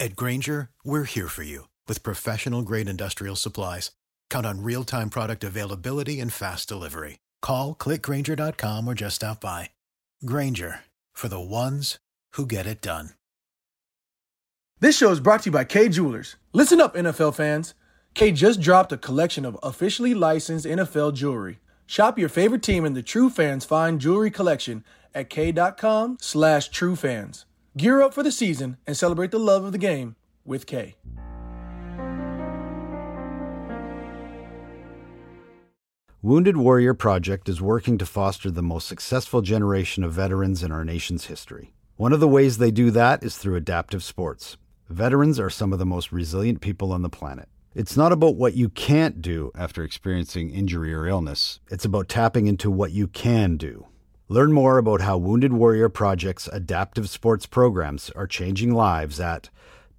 At Grainger, we're here for you with professional grade industrial supplies. Count on real time product availability and fast delivery. Call clickgrainger.com or just stop by. Grainger for the ones who get it done. This show is brought to you by Kay Jewelers. Listen up, NFL fans. Kay just dropped a collection of officially licensed NFL jewelry. Shop your favorite team in the True Fans Fine Jewelry Collection at kay.com slash truefans. Gear up for the season and celebrate the love of the game with Kay. Wounded Warrior Project is working to foster the most successful generation of veterans in our nation's history. One of the ways they do that is through adaptive sports. Veterans are some of the most resilient people on the planet. It's not about what you can't do after experiencing injury or illness, it's about tapping into what you can do. Learn more about how Wounded Warrior Project's adaptive sports programs are changing lives at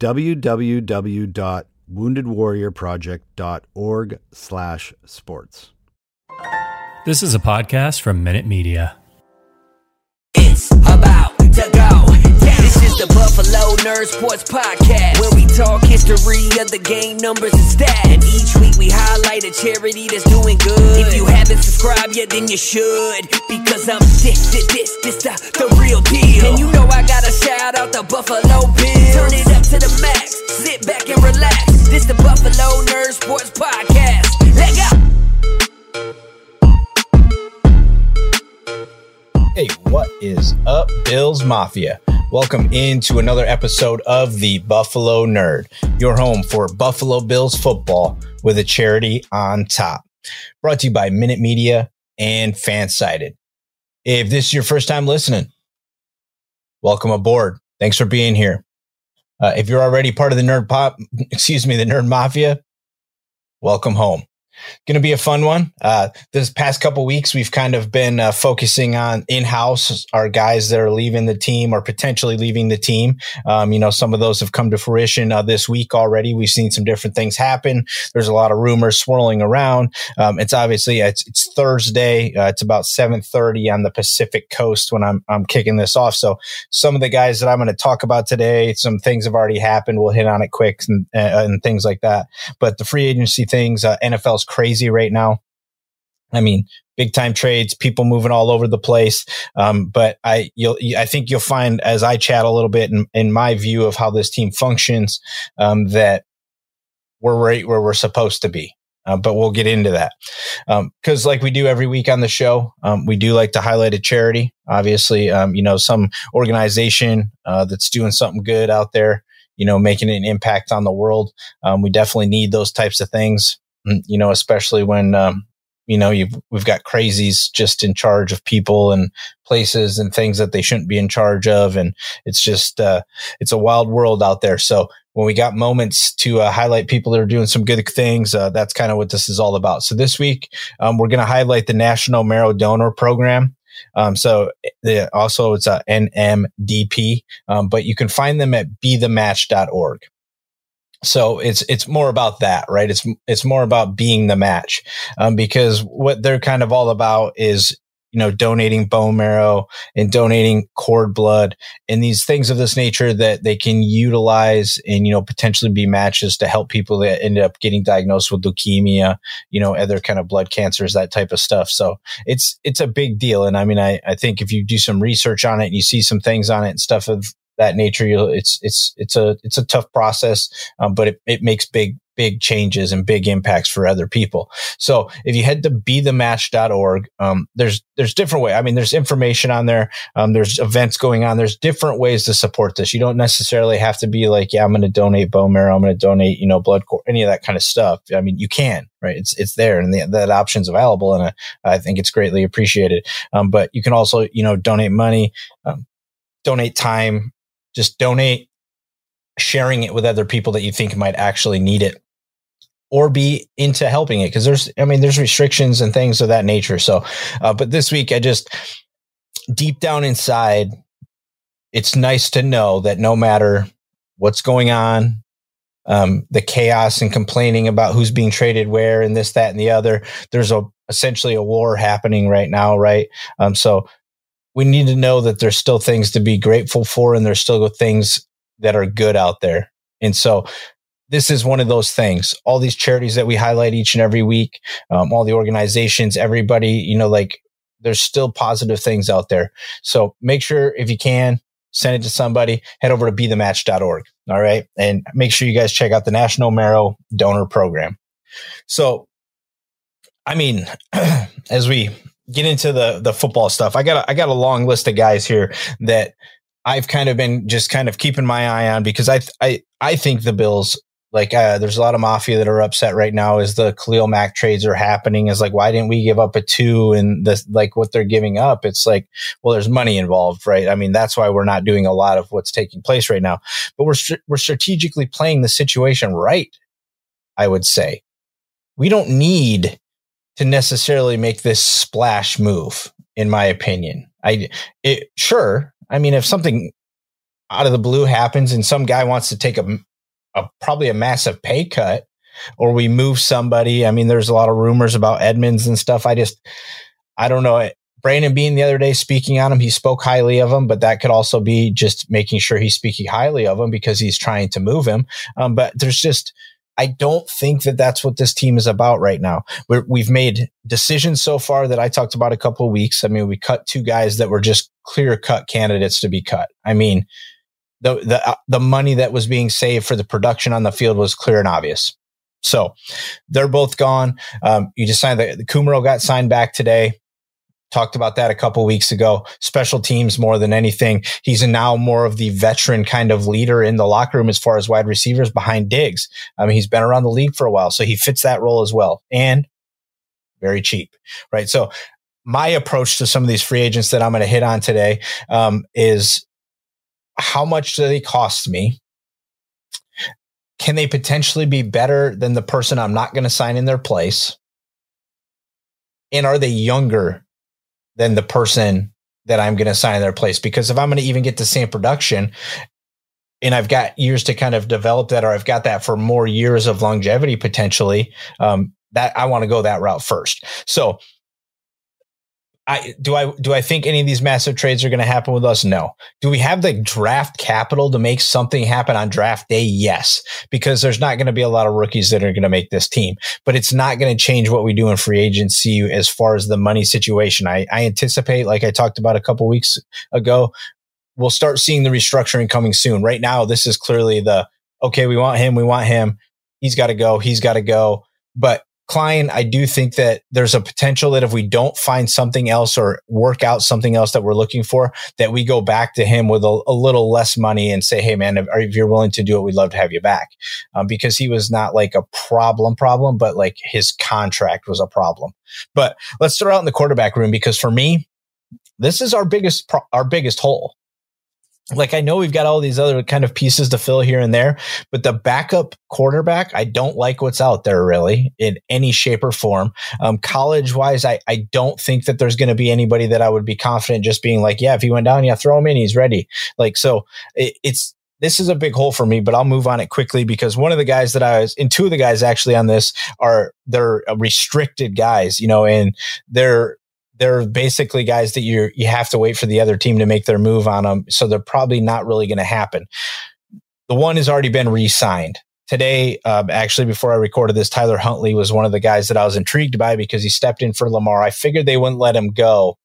www.woundedwarriorproject.org/sports. This is a podcast from Minute Media. Is the Buffalo Nerd Sports Podcast, where we talk history of the game, numbers, and stats. And each week we highlight a charity that's doing good. If you haven't subscribed yet, then you should, because I'm this, this, this, this the, the real deal. And you know I gotta shout out the Buffalo Bills. Turn it up to the max, sit back and relax. This the Buffalo Nerd Sports Podcast. Let go. Hey, what is up, Bills Mafia? Welcome into another episode of the Buffalo Nerd, your home for Buffalo Bills football with a charity on top. Brought to you by Minute Media and Fansided. If this is your first time listening, welcome aboard. Thanks for being here. Uh, if you're already part of the Nerd Pop, excuse me, the Nerd Mafia, welcome home going to be a fun one. Uh, this past couple weeks, we've kind of been uh, focusing on in-house our guys that are leaving the team or potentially leaving the team. Um, you know, some of those have come to fruition uh, this week already. We've seen some different things happen. There's a lot of rumors swirling around. Um, it's obviously it's, it's Thursday. Uh, it's about 7:30 on the Pacific Coast when I'm I'm kicking this off. So some of the guys that I'm going to talk about today, some things have already happened. We'll hit on it quick and, and things like that. But the free agency things, uh, NFL's crazy right now. I mean, big time trades, people moving all over the place. Um, but I, you'll, I think you'll find as I chat a little bit in, in my view of how this team functions, um, that we're right where we're supposed to be. Uh, but we'll get into that because, um, like we do every week on the show, um, we do like to highlight a charity. Obviously, um, you know, some organization uh, that's doing something good out there, you know, making an impact on the world. Um, we definitely need those types of things. Mm, you know, especially when, um, you know, you've, we've got crazies just in charge of people and places and things that they shouldn't be in charge of. And it's just, uh, it's a wild world out there. So when we got moments to uh, highlight people that are doing some good things, uh, that's kind of what this is all about. So this week, um, we're going to highlight the National Marrow Donor Program. Um, so the, also it's a NMDP, um, but you can find them at be bethematch.org so it's it's more about that right it's it's more about being the match um, because what they're kind of all about is you know, donating bone marrow and donating cord blood and these things of this nature that they can utilize and, you know, potentially be matches to help people that end up getting diagnosed with leukemia, you know, other kind of blood cancers, that type of stuff. So it's, it's a big deal. And I mean, I, I think if you do some research on it and you see some things on it and stuff of that nature, it's, it's, it's a, it's a tough process, um, but it, it makes big, big changes and big impacts for other people. So if you head to bethematch.org, um, there's, there's different way. I mean, there's information on there. Um, there's events going on. There's different ways to support this. You don't necessarily have to be like, yeah, I'm going to donate bone marrow. I'm going to donate, you know, blood, core, any of that kind of stuff. I mean, you can, right? It's, it's there and the, that option's available. And I, I think it's greatly appreciated. Um, but you can also, you know, donate money, um, donate time, just donate sharing it with other people that you think might actually need it or be into helping it. Because there's i mean there's restrictions and things of that nature. So uh, but this week i just deep down inside it's nice to know that no matter what's going on um, the chaos and complaining about who's being traded where and this that and the other there's a essentially a war happening right now right? Um, so we need to know that there's still things to be grateful for and there's still things that are good out there and so this is one of those things. All these charities that we highlight each and every week, um, all the organizations, everybody, you know, like there's still positive things out there. So make sure if you can send it to somebody, head over to bethematch.org. All right. And make sure you guys check out the National Marrow Donor Program. So, I mean, as we get into the, the football stuff, I got, a, I got a long list of guys here that I've kind of been just kind of keeping my eye on because I, I, I think the Bills like uh, there's a lot of mafia that are upset right now as the Khalil Mack trades are happening. Is like, why didn't we give up a two and this like what they're giving up? It's like, well, there's money involved, right? I mean, that's why we're not doing a lot of what's taking place right now. But we're we're strategically playing the situation right. I would say we don't need to necessarily make this splash move, in my opinion. I it sure. I mean, if something out of the blue happens and some guy wants to take a a probably a massive pay cut or we move somebody. I mean, there's a lot of rumors about Edmunds and stuff. I just, I don't know. Brandon Beane the other day speaking on him, he spoke highly of him, but that could also be just making sure he's speaking highly of him because he's trying to move him. Um, but there's just, I don't think that that's what this team is about right now. we have made decisions so far that I talked about a couple of weeks. I mean, we cut two guys that were just clear cut candidates to be cut. I mean, the the uh, the money that was being saved for the production on the field was clear and obvious. So they're both gone. Um, you just signed the, the Kumerow got signed back today. Talked about that a couple weeks ago. Special teams more than anything. He's now more of the veteran kind of leader in the locker room as far as wide receivers behind Diggs. I mean, he's been around the league for a while, so he fits that role as well. And very cheap, right? So my approach to some of these free agents that I'm going to hit on today um, is how much do they cost me? Can they potentially be better than the person I'm not going to sign in their place? And are they younger than the person that I'm going to sign their place? Because if I'm going to even get the same production and I've got years to kind of develop that, or I've got that for more years of longevity potentially, um, that I want to go that route first. So I do I do I think any of these massive trades are going to happen with us? No. Do we have the draft capital to make something happen on draft day? Yes, because there's not going to be a lot of rookies that are going to make this team, but it's not going to change what we do in free agency as far as the money situation. I, I anticipate, like I talked about a couple weeks ago, we'll start seeing the restructuring coming soon. Right now, this is clearly the okay. We want him. We want him. He's got to go. He's got to go. But Klein, I do think that there's a potential that if we don't find something else or work out something else that we're looking for, that we go back to him with a, a little less money and say, Hey man, if, if, you're willing to do it, we'd love to have you back. Um, because he was not like a problem problem, but like his contract was a problem. But let's throw out in the quarterback room because for me, this is our biggest, pro- our biggest hole like I know we've got all these other kind of pieces to fill here and there, but the backup quarterback, I don't like what's out there really in any shape or form. Um, college wise, I, I don't think that there's going to be anybody that I would be confident just being like, yeah, if he went down, yeah, throw him in, he's ready. Like, so it, it's, this is a big hole for me, but I'll move on it quickly because one of the guys that I was, and two of the guys actually on this are, they're restricted guys, you know, and they're, they're basically guys that you you have to wait for the other team to make their move on them. So they're probably not really going to happen. The one has already been re-signed today. Uh, actually, before I recorded this, Tyler Huntley was one of the guys that I was intrigued by because he stepped in for Lamar. I figured they wouldn't let him go.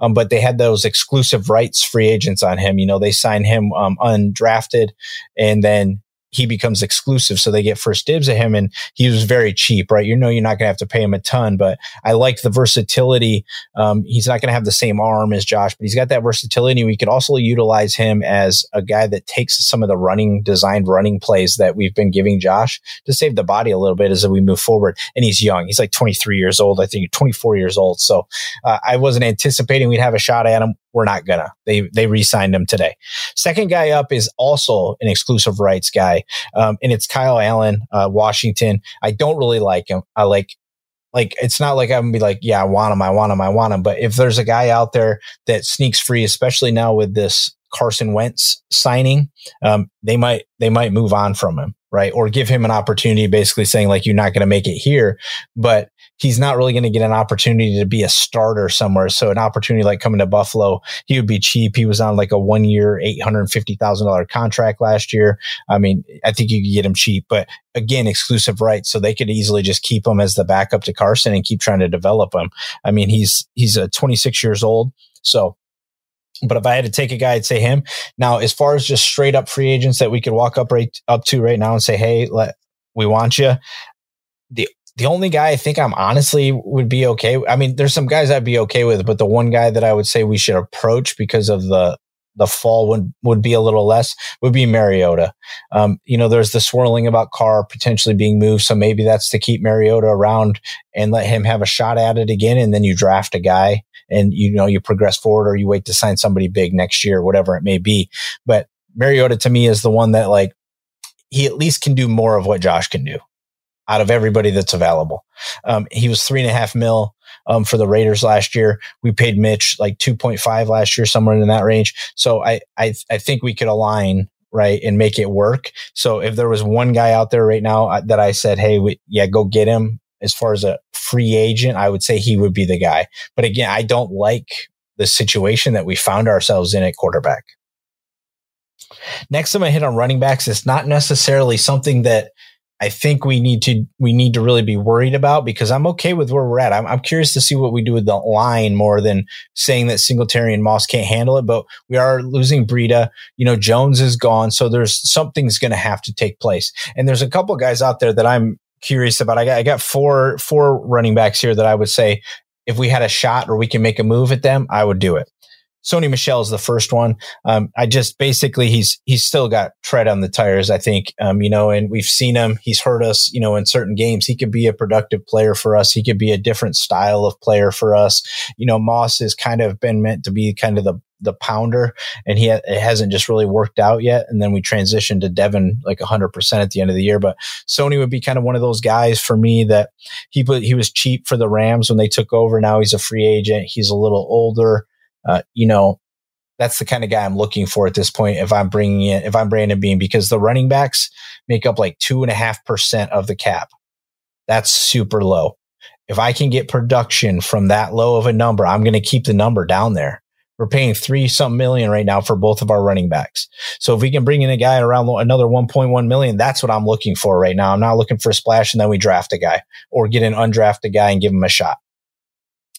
Um, but they had those exclusive rights free agents on him. You know, they signed him um, undrafted and then he becomes exclusive. So they get first dibs at him and he was very cheap, right? You know, you're not going to have to pay him a ton, but I like the versatility. Um, he's not going to have the same arm as Josh, but he's got that versatility. We could also utilize him as a guy that takes some of the running designed running plays that we've been giving Josh to save the body a little bit as we move forward. And he's young. He's like 23 years old. I think 24 years old. So uh, I wasn't anticipating we'd have a shot at him. We're not gonna. They they re-signed him today. Second guy up is also an exclusive rights guy, um, and it's Kyle Allen, uh, Washington. I don't really like him. I like like it's not like I'm gonna be like, yeah, I want him, I want him, I want him. But if there's a guy out there that sneaks free, especially now with this Carson Wentz signing, um, they might they might move on from him, right? Or give him an opportunity, basically saying like you're not to make it here, but he's not really going to get an opportunity to be a starter somewhere. So an opportunity like coming to Buffalo, he would be cheap. He was on like a one year, $850,000 contract last year. I mean, I think you could get him cheap, but again, exclusive rights. So they could easily just keep him as the backup to Carson and keep trying to develop him. I mean, he's, he's a 26 years old. So but if I had to take a guy, I'd say him. Now, as far as just straight up free agents that we could walk up right up to right now and say, "Hey, let we want you," the the only guy I think I'm honestly would be okay. I mean, there's some guys I'd be okay with, but the one guy that I would say we should approach because of the the fall would would be a little less would be Mariota. Um, you know, there's the swirling about Carr potentially being moved, so maybe that's to keep Mariota around and let him have a shot at it again, and then you draft a guy and you know you progress forward or you wait to sign somebody big next year, whatever it may be. But Mariota to me is the one that like he at least can do more of what Josh can do out of everybody that's available. Um, he was three and a half mil um, for the Raiders last year. We paid Mitch like 2.5 last year, somewhere in that range. So I, I, I think we could align right and make it work. So if there was one guy out there right now uh, that I said, Hey, we, yeah, go get him as far as a free agent, I would say he would be the guy. But again, I don't like the situation that we found ourselves in at quarterback. Next time I hit on running backs, it's not necessarily something that I think we need to we need to really be worried about because I'm okay with where we're at. I'm, I'm curious to see what we do with the line more than saying that Singletary and Moss can't handle it. But we are losing Breida. You know, Jones is gone, so there's something's going to have to take place. And there's a couple guys out there that I'm curious about. I got I got four four running backs here that I would say if we had a shot or we can make a move at them, I would do it. Sony Michel is the first one. Um, I just basically he's he's still got tread on the tires. I think um, you know, and we've seen him. He's hurt us, you know, in certain games. He could be a productive player for us. He could be a different style of player for us. You know, Moss has kind of been meant to be kind of the the pounder, and he ha- it hasn't just really worked out yet. And then we transitioned to Devin like 100 percent at the end of the year. But Sony would be kind of one of those guys for me that he put he was cheap for the Rams when they took over. Now he's a free agent. He's a little older uh, you know, that's the kind of guy I'm looking for at this point. If I'm bringing in, if I'm Brandon Beane, because the running backs make up like two and a half percent of the cap. That's super low. If I can get production from that low of a number, I'm going to keep the number down there. We're paying three something million right now for both of our running backs. So if we can bring in a guy around another 1.1 million, that's what I'm looking for right now. I'm not looking for a splash and then we draft a guy or get an undrafted guy and give him a shot.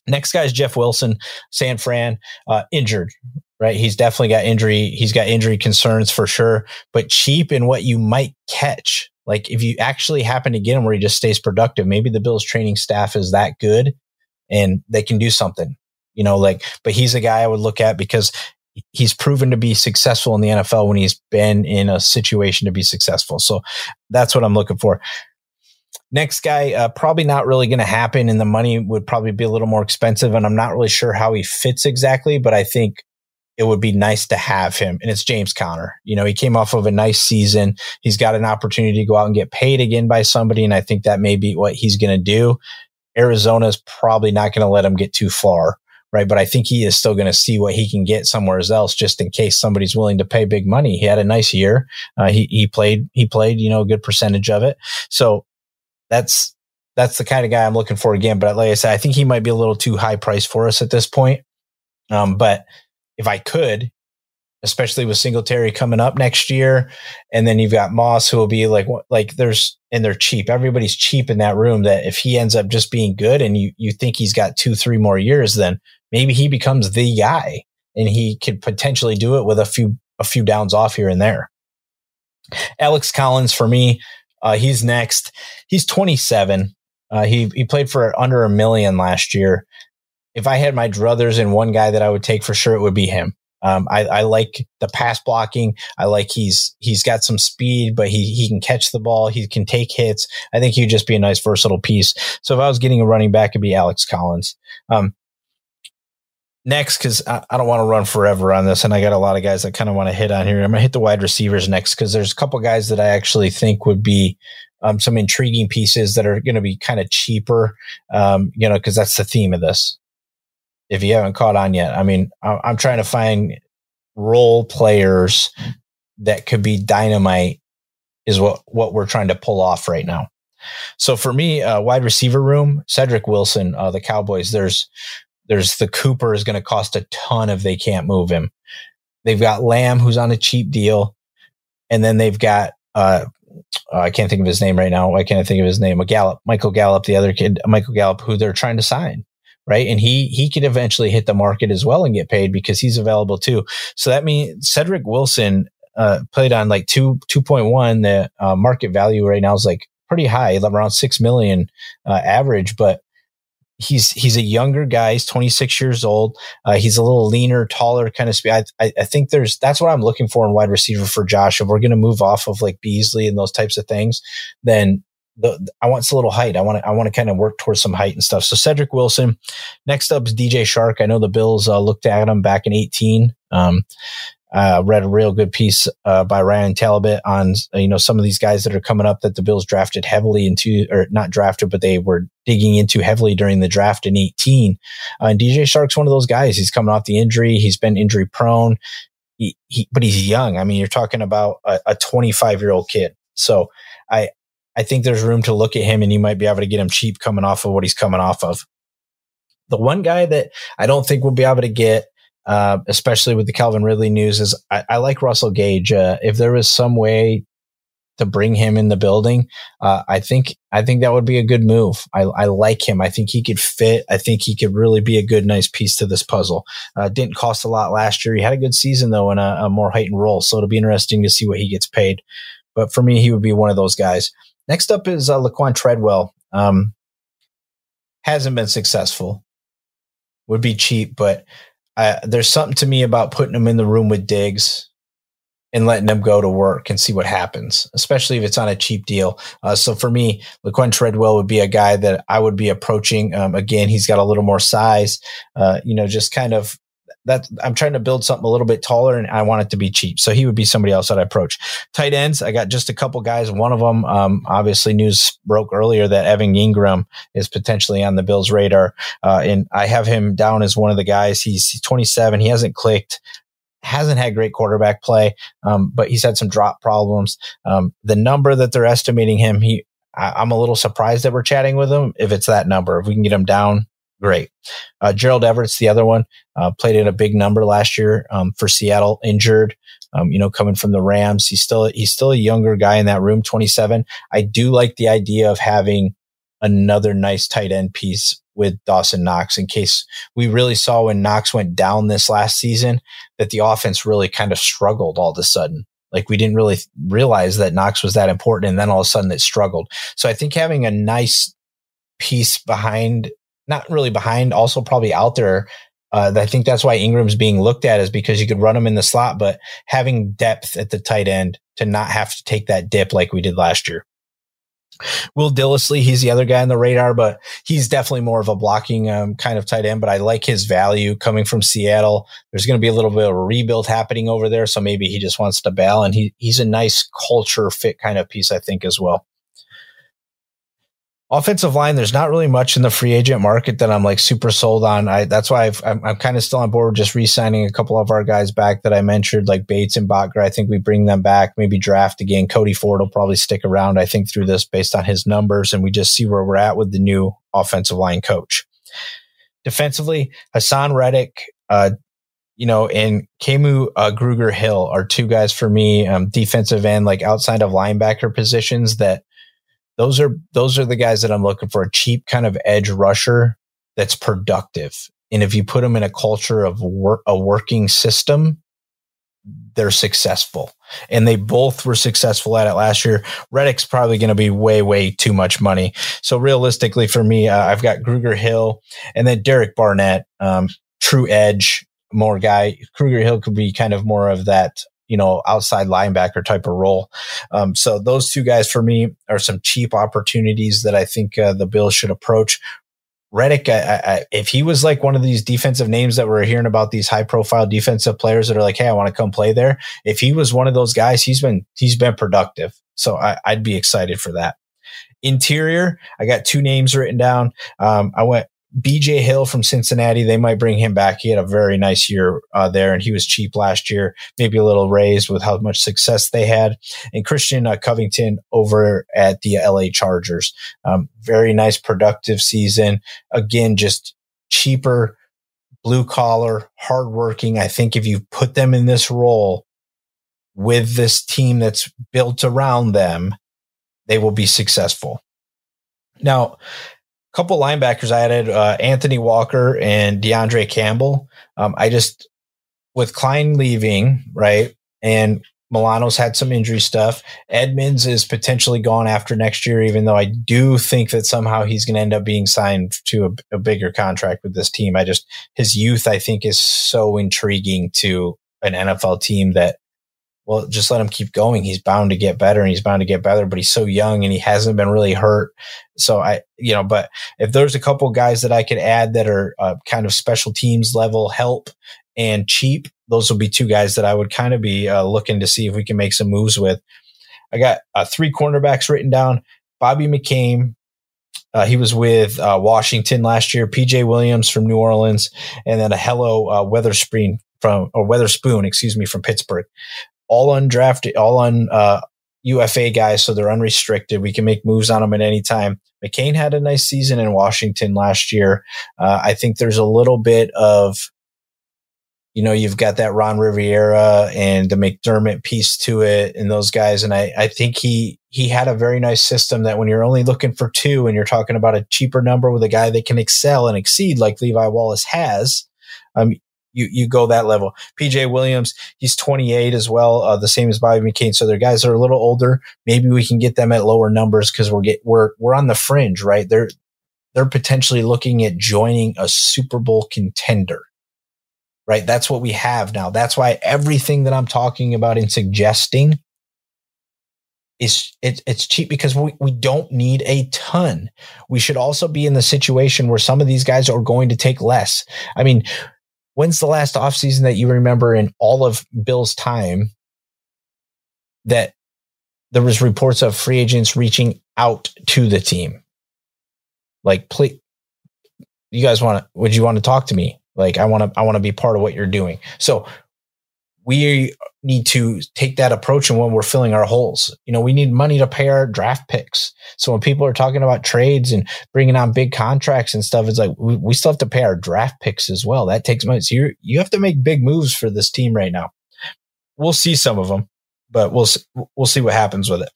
Next guy is Jeff Wilson, San Fran, uh, injured, right? He's definitely got injury. He's got injury concerns for sure, but cheap in what you might catch. Like if you actually happen to get him where he just stays productive, maybe the Bills training staff is that good and they can do something, you know, like, but he's a guy I would look at because he's proven to be successful in the NFL when he's been in a situation to be successful. So that's what I'm looking for. Next guy, uh, probably not really going to happen, and the money would probably be a little more expensive. And I'm not really sure how he fits exactly, but I think it would be nice to have him. And it's James Conner. You know, he came off of a nice season. He's got an opportunity to go out and get paid again by somebody. And I think that may be what he's going to do. Arizona's probably not going to let him get too far. Right. But I think he is still going to see what he can get somewhere else just in case somebody's willing to pay big money. He had a nice year. Uh, he, he played, he played, you know, a good percentage of it. So that's that's the kind of guy I'm looking for again. But like I said, I think he might be a little too high price for us at this point. Um, but if I could, especially with Singletary coming up next year, and then you've got Moss who will be like like there's and they're cheap. Everybody's cheap in that room. That if he ends up just being good, and you you think he's got two three more years, then maybe he becomes the guy, and he could potentially do it with a few a few downs off here and there. Alex Collins for me, uh, he's next. He's 27. Uh, he he played for under a million last year. If I had my druthers and one guy that I would take for sure, it would be him. Um, I, I, like the pass blocking. I like he's he's got some speed, but he he can catch the ball. He can take hits. I think he'd just be a nice versatile piece. So if I was getting a running back, it'd be Alex Collins. Um, next, because I, I, don't want to run forever on this, and I got a lot of guys that kind of want to hit on here. I'm gonna hit the wide receivers next because there's a couple guys that I actually think would be um, some intriguing pieces that are going to be kind of cheaper. Um, you know, because that's the theme of this if you haven't caught on yet. I mean, I'm trying to find role players that could be dynamite is what, what we're trying to pull off right now. So for me, uh, wide receiver room, Cedric Wilson, uh, the Cowboys, there's, there's the Cooper is going to cost a ton if they can't move him. They've got Lamb, who's on a cheap deal. And then they've got, uh, I can't think of his name right now. Why can't I think of his name? A Gallup, Michael Gallup, the other kid, Michael Gallup, who they're trying to sign right? And he he could eventually hit the market as well and get paid because he's available too. So that means Cedric Wilson uh, played on like two two point one. The uh, market value right now is like pretty high, around six million uh, average, but. He's he's a younger guy. He's 26 years old. Uh, he's a little leaner, taller, kind of speed. I, I, think there's that's what I'm looking for in wide receiver for Josh. If we're going to move off of like Beasley and those types of things, then the, I want a little height. I want to, I want to kind of work towards some height and stuff. So Cedric Wilson. Next up is DJ Chark. I know the Bills uh, looked at him back in 18. Um, uh, read a real good piece uh, by Ryan Talbot on you know some of these guys that are coming up that the Bills drafted heavily into or not drafted, but they were digging into heavily during the draft in 18. Uh, and DJ Chark's one of those guys. He's coming off the injury. He's been injury prone. He, he, but he's young. I mean, you're talking about a 25 year old kid. So I, I think there's room to look at him and you might be able to get him cheap coming off of what he's coming off of. The one guy that I don't think we'll be able to get, uh, especially with the Calvin Ridley news, is I, I like Russell Gage. Uh, if there was some way to bring him in the building, uh, I think I think that would be a good move. I, I, like him. I think he could fit. I think he could really be a good, nice piece to this puzzle. Uh, didn't cost a lot last year. He had a good season though in a, a more heightened role, so it'll be interesting to see what he gets paid. But for me, he would be one of those guys. Next up is uh, Laquan Treadwell. Um, hasn't been successful. Would be cheap, but uh, there's something to me about putting him in the room with Diggs and letting them go to work and see what happens, especially if it's on a cheap deal. Uh, so for me, Laquan Treadwell would be a guy that I would be approaching. Um, again, he's got a little more size, uh, you know, just kind of that I'm trying to build something a little bit taller and I want it to be cheap. So he would be somebody else that I approach. Tight ends, I got just a couple guys. One of them, um, obviously news broke earlier that Evan Engram is potentially on the Bills radar. Uh, and I have him down as one of the guys. He's 27. He hasn't clicked hasn't had great quarterback play, um, but he's had some drop problems. Um, the number that they're estimating him, he, I, am a little surprised that we're chatting with him. If it's that number, if we can get him down great. Uh, Gerald Everett's the other one. Uh, played in a big number last year um, for Seattle, injured. Um, you know, coming from the Rams, he's still he's still a younger guy in that room, 27. I do like the idea of having another nice tight end piece with Dawson Knox in case we really saw when Knox went down this last season that the offense really kind of struggled all of a sudden. Like we didn't really realize that Knox was that important, and then all of a sudden it struggled. So I think having a nice piece behind not really behind, also probably out there. Uh, I think that's why Engram's being looked at is because you could run him in the slot, but having depth at the tight end to not have to take that dip like we did last year. Will Dissly, he's the other guy on the radar, but he's definitely more of a blocking um, kind of tight end. But I like his value coming from Seattle. There's going to be a little bit of a rebuild happening over there, so maybe he just wants to bail, and he he's a nice culture fit kind of piece, I think, as well. Offensive line, there's not really much in the free agent market that I'm like super sold on. I that's why i am I'm kind of still on board with just re-signing a couple of our guys back that I mentioned, like Bates and Boettger. I think we bring them back, maybe draft again. Cody Ford will probably stick around, I think, through this based on his numbers, and we just see where we're at with the new offensive line coach. Defensively, Haason Reddick, uh, you know, and Kamu uh, Grugier Hill are two guys for me, um, defensive end, like outside of linebacker positions that those are those are the guys that I'm looking for a cheap kind of edge rusher that's productive. And if you put them in a culture of work, a working system, they're successful. And they both were successful at it last year. Reddick's probably going to be way, way too much money. So realistically for me, uh, I've got Grugier Hill and then Derek Barnett, um, true edge, more guy. Grugier Hill could be kind of more of that you know, outside linebacker type of role. Um, so those two guys for me are some cheap opportunities that I think uh, the Bills should approach. Reddick, I, I, if he was like one of these defensive names that we're hearing about, these high profile defensive players that are like, "Hey, I want to come play there." If he was one of those guys, he's been he's been productive. So I, would be excited for that. Interior, I got two names written down. Um, I went BJ Hill from Cincinnati, they might bring him back. He had a very nice year uh, there, and he was cheap last year, maybe a little raised with how much success they had. And Christian uh, Covington over at the LA Chargers, um, very nice, productive season. Again, just cheaper, blue collar, hardworking. I think if you put them in this role with this team that's built around them, they will be successful. Now, couple linebackers I added uh, Anthony Walker and DeAndre Campbell. Um, I just with Klein leaving, right, and Milano's had some injury stuff. Edmunds is potentially gone after next year, even though I do think that somehow he's going to end up being signed to a, a, bigger contract with this team. I just his youth, I think, is so intriguing to an NFL team that well, just let him keep going. He's bound to get better and he's bound to get better, but he's so young and he hasn't been really hurt. So I, you know, but if there's a couple guys that I could add that are uh, kind of special teams level help and cheap, those will be two guys that I would kind of be uh, looking to see if we can make some moves with. I got uh, three cornerbacks written down. Bobby McCain, uh, he was with uh, Washington last year. PJ Williams from New Orleans, and then Ahkello uh, Weatherspoon from or Witherspoon, excuse me, from Pittsburgh all undrafted, all on uh, UFA guys, so they're unrestricted. We can make moves on them at any time. McCain had a nice season in Washington last year. Uh, I think there's a little bit of, you know, you've got that Ron Rivera and the McDermott piece to it, and those guys. And I, I think he he had a very nice system that when you're only looking for two, and you're talking about a cheaper number with a guy that can excel and exceed like Levi Wallace has, um, you you go that level. PJ Williams, he's 28 as well, uh, the same as Bobby McCain. So they're guys that are a little older. Maybe we can get them at lower numbers because we're get we're we're on the fringe, right? They're they're potentially looking at joining a Super Bowl contender. Right? That's what we have now. That's why everything that I'm talking about and suggesting is it, it's cheap because we, we don't need a ton. We should also be in the situation where some of these guys are going to take less. I mean, when's the last offseason that you remember in all of Bill's time that there was reports of free agents reaching out to the team? Like, please, you guys want to, would you want to talk to me? Like, I want to, I want to be part of what you're doing. So we need to take that approach and when we're filling our holes. You know, we need money to pay our draft picks. So when people are talking about trades and bringing on big contracts and stuff, it's like we, still have to pay our draft picks as well. That takes money. So you you have to make big moves for this team right now. We'll see some of them, but we'll we'll see what happens with it.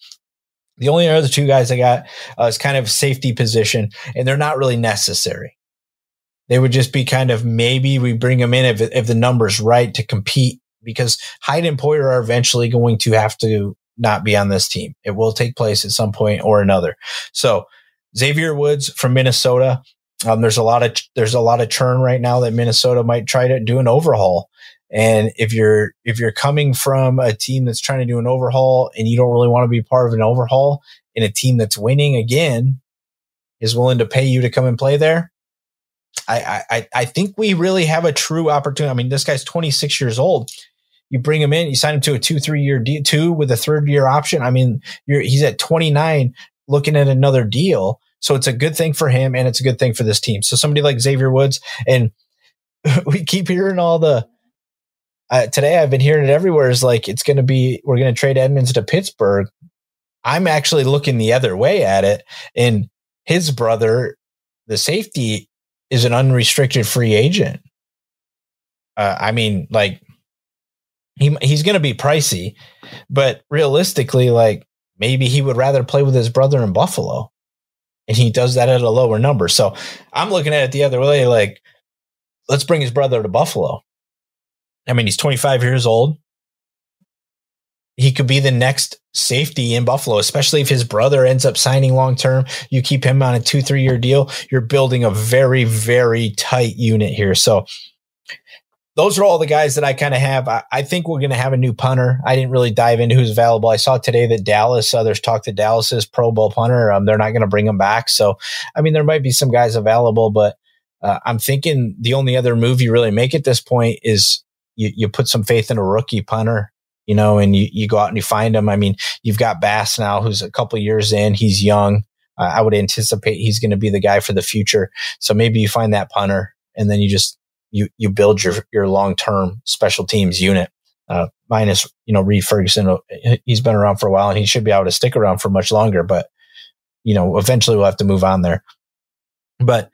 The only other two guys I got uh, is kind of safety position, and they're not really necessary. They would just be kind of maybe we bring them in if if the number's right to compete because Hyde and Poyer are eventually going to have to not be on this team. It will take place at some point or another. So Xavier Woods from Minnesota. Um, there's a lot of there's a lot of churn right now that Minnesota might try to do an overhaul. And if you're if you're coming from a team that's trying to do an overhaul and you don't really want to be part of an overhaul in a team that's winning again, is willing to pay you to come and play there, I I I think we really have a true opportunity. I mean, this guy's 26 years old you bring him in, you sign him to a two, three year deal, two with a third year option. I mean, he's at 29 looking at another deal. So it's a good thing for him and it's a good thing for this team. So somebody like Xavier Woods, and we keep hearing all the, uh, today I've been hearing it everywhere is like, it's going to be, we're going to trade Edmunds to Pittsburgh. I'm actually looking the other way at it. And his brother, the safety, is an unrestricted free agent. Uh, I mean, like, he, he's going to be pricey, but realistically, like, maybe he would rather play with his brother in Buffalo and he does that at a lower number. So I'm looking at it the other way. Like, let's bring his brother to Buffalo. I mean, he's 25 years old. He could be the next safety in Buffalo, especially if his brother ends up signing long term. You keep him on a two, three year deal. You're building a very, very tight unit here. So those are all the guys that I kind of have. I, I, think we're going to have a new punter. I didn't really dive into who's available. I saw today that Dallas, uh, talked to Dallas's Pro Bowl punter. Um, they're not going to bring him back. So, I mean, there might be some guys available, but uh, I'm thinking the only other move you really make at this point is you, you put some faith in a rookie punter, you know, and you, you go out and you find him. I mean, you've got Bass now, who's a couple years in. He's young. Uh, I would anticipate he's going to be the guy for the future. So maybe you find that punter and then you just you you build your your long term special teams unit. Uh, minus you know Reid Ferguson, he's been around for a while and he should be able to stick around for much longer. But you know, eventually we'll have to move on there. But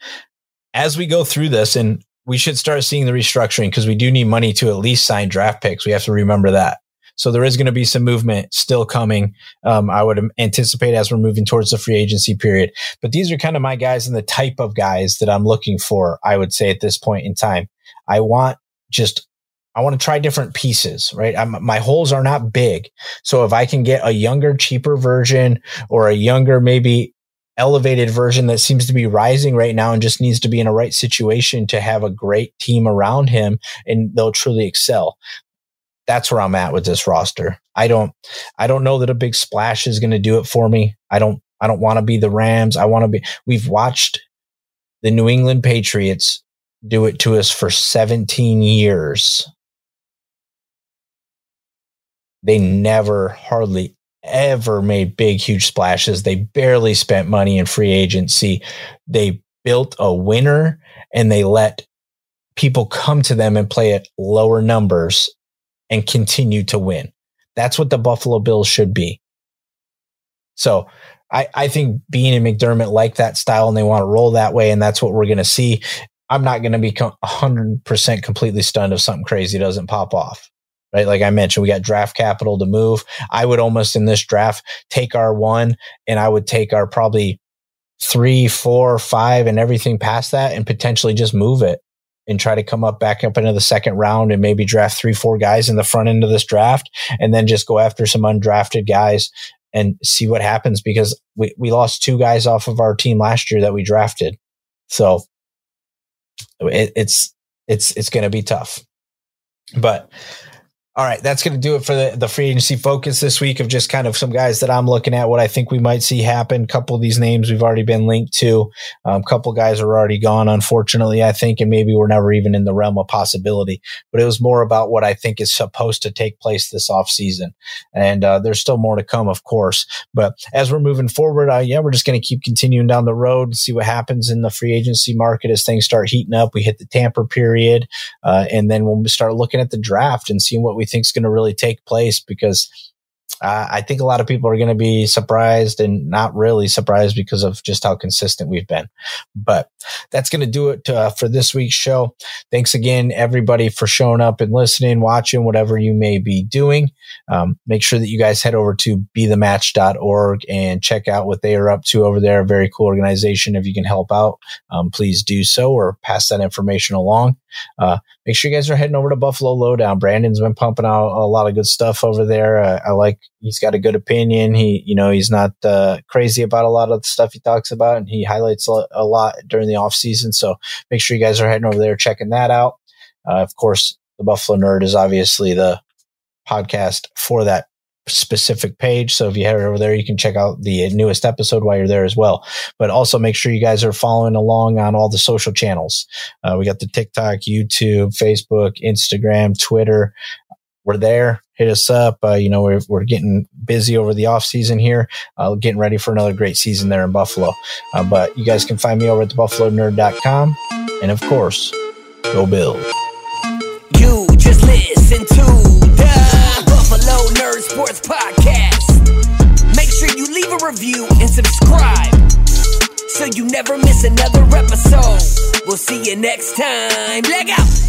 as we go through this, and we should start seeing the restructuring because we do need money to at least sign draft picks. We have to remember that. So there is going to be some movement still coming. Um, I would anticipate as we're moving towards the free agency period. But these are kind of my guys and the type of guys that I'm looking for. I would say at this point in time, I want just I want to try different pieces, right? I'm, my holes are not big. So if I can get a younger, cheaper version or a younger, maybe elevated version that seems to be rising right now and just needs to be in a right situation to have a great team around him and they'll truly excel that's where I'm at with this roster. I don't, I don't know that a big splash is going to do it for me. I don't, I don't want to be the Rams. I want to be, we've watched the New England Patriots do it to us for 17 years. They never hardly ever made big, huge splashes. They barely spent money in free agency. They built a winner and they let people come to them and play at lower numbers and continue to win. That's what the Buffalo Bills should be. So I, I think Beane and McDermott like that style and they want to roll that way. And that's what we're going to see. I'm not going to be 100% completely stunned if something crazy doesn't pop off. Right. Like I mentioned, we got draft capital to move. I would almost in this draft take our one and I would take our probably three, four, five, and everything past that and potentially just move it and try to come up back up into the second round and maybe draft three, four guys in the front end of this draft and then just go after some undrafted guys and see what happens because we, we lost two guys off of our team last year that we drafted. So it, it's, it's, it's going to be tough, but all right, that's going to do it for the, the free agency focus this week of just kind of some guys that I'm looking at, what I think we might see happen. A couple of these names we've already been linked to. A um, couple guys are already gone, unfortunately, I think, and maybe we're never even in the realm of possibility. But it was more about what I think is supposed to take place this offseason. And uh, there's still more to come, of course. But as we're moving forward, uh, yeah, we're just going to keep continuing down the road, and see what happens in the free agency market as things start heating up. We hit the tamper period, uh, and then we'll start looking at the draft and seeing what we think is going to really take place because uh, I think a lot of people are going to be surprised and not really surprised because of just how consistent we've been. But that's going to do it uh, for this week's show. Thanks again, everybody, for showing up and listening, watching, whatever you may be doing. Um, make sure that you guys head over to bethematch.org and check out what they are up to over there. Very cool organization. If you can help out, um, please do so or pass that information along. Uh, make sure you guys are heading over to Buffalo Lowdown. Brandon's been pumping out a lot of good stuff over there. Uh, I like he's got a good opinion. He, you know, he's not uh, crazy about a lot of the stuff he talks about, and he highlights a, a, lot during the off season. So make sure you guys are heading over there checking that out. Uh, of course, the Buffalo Nerd is obviously the podcast for that specific page. So if you head over there, you can check out the newest episode while you're there as well. But also make sure you guys are following along on all the social channels. Uh, we got the TikTok, YouTube, Facebook, Instagram, Twitter. We're there. Hit us up. Uh, you know, we're, we're getting busy over the off season here, uh, getting ready for another great season there in Buffalo. Uh, but you guys can find me over at thebuffalonerd.com. And of course, go Bills. You just listen to the Buffalo Nerd Sports Podcast. Make sure you leave a review and subscribe so you never miss another episode. We'll see you next time. Leg out.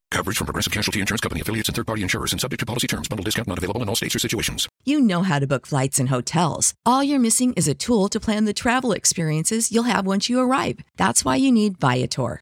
Coverage from Progressive Casualty Insurance Company affiliates and third party insurers and subject to policy terms. Bundle discount not available in all states or situations. You know how to book flights and hotels. All you're missing is a tool to plan the travel experiences you'll have once you arrive. That's why you need Viator.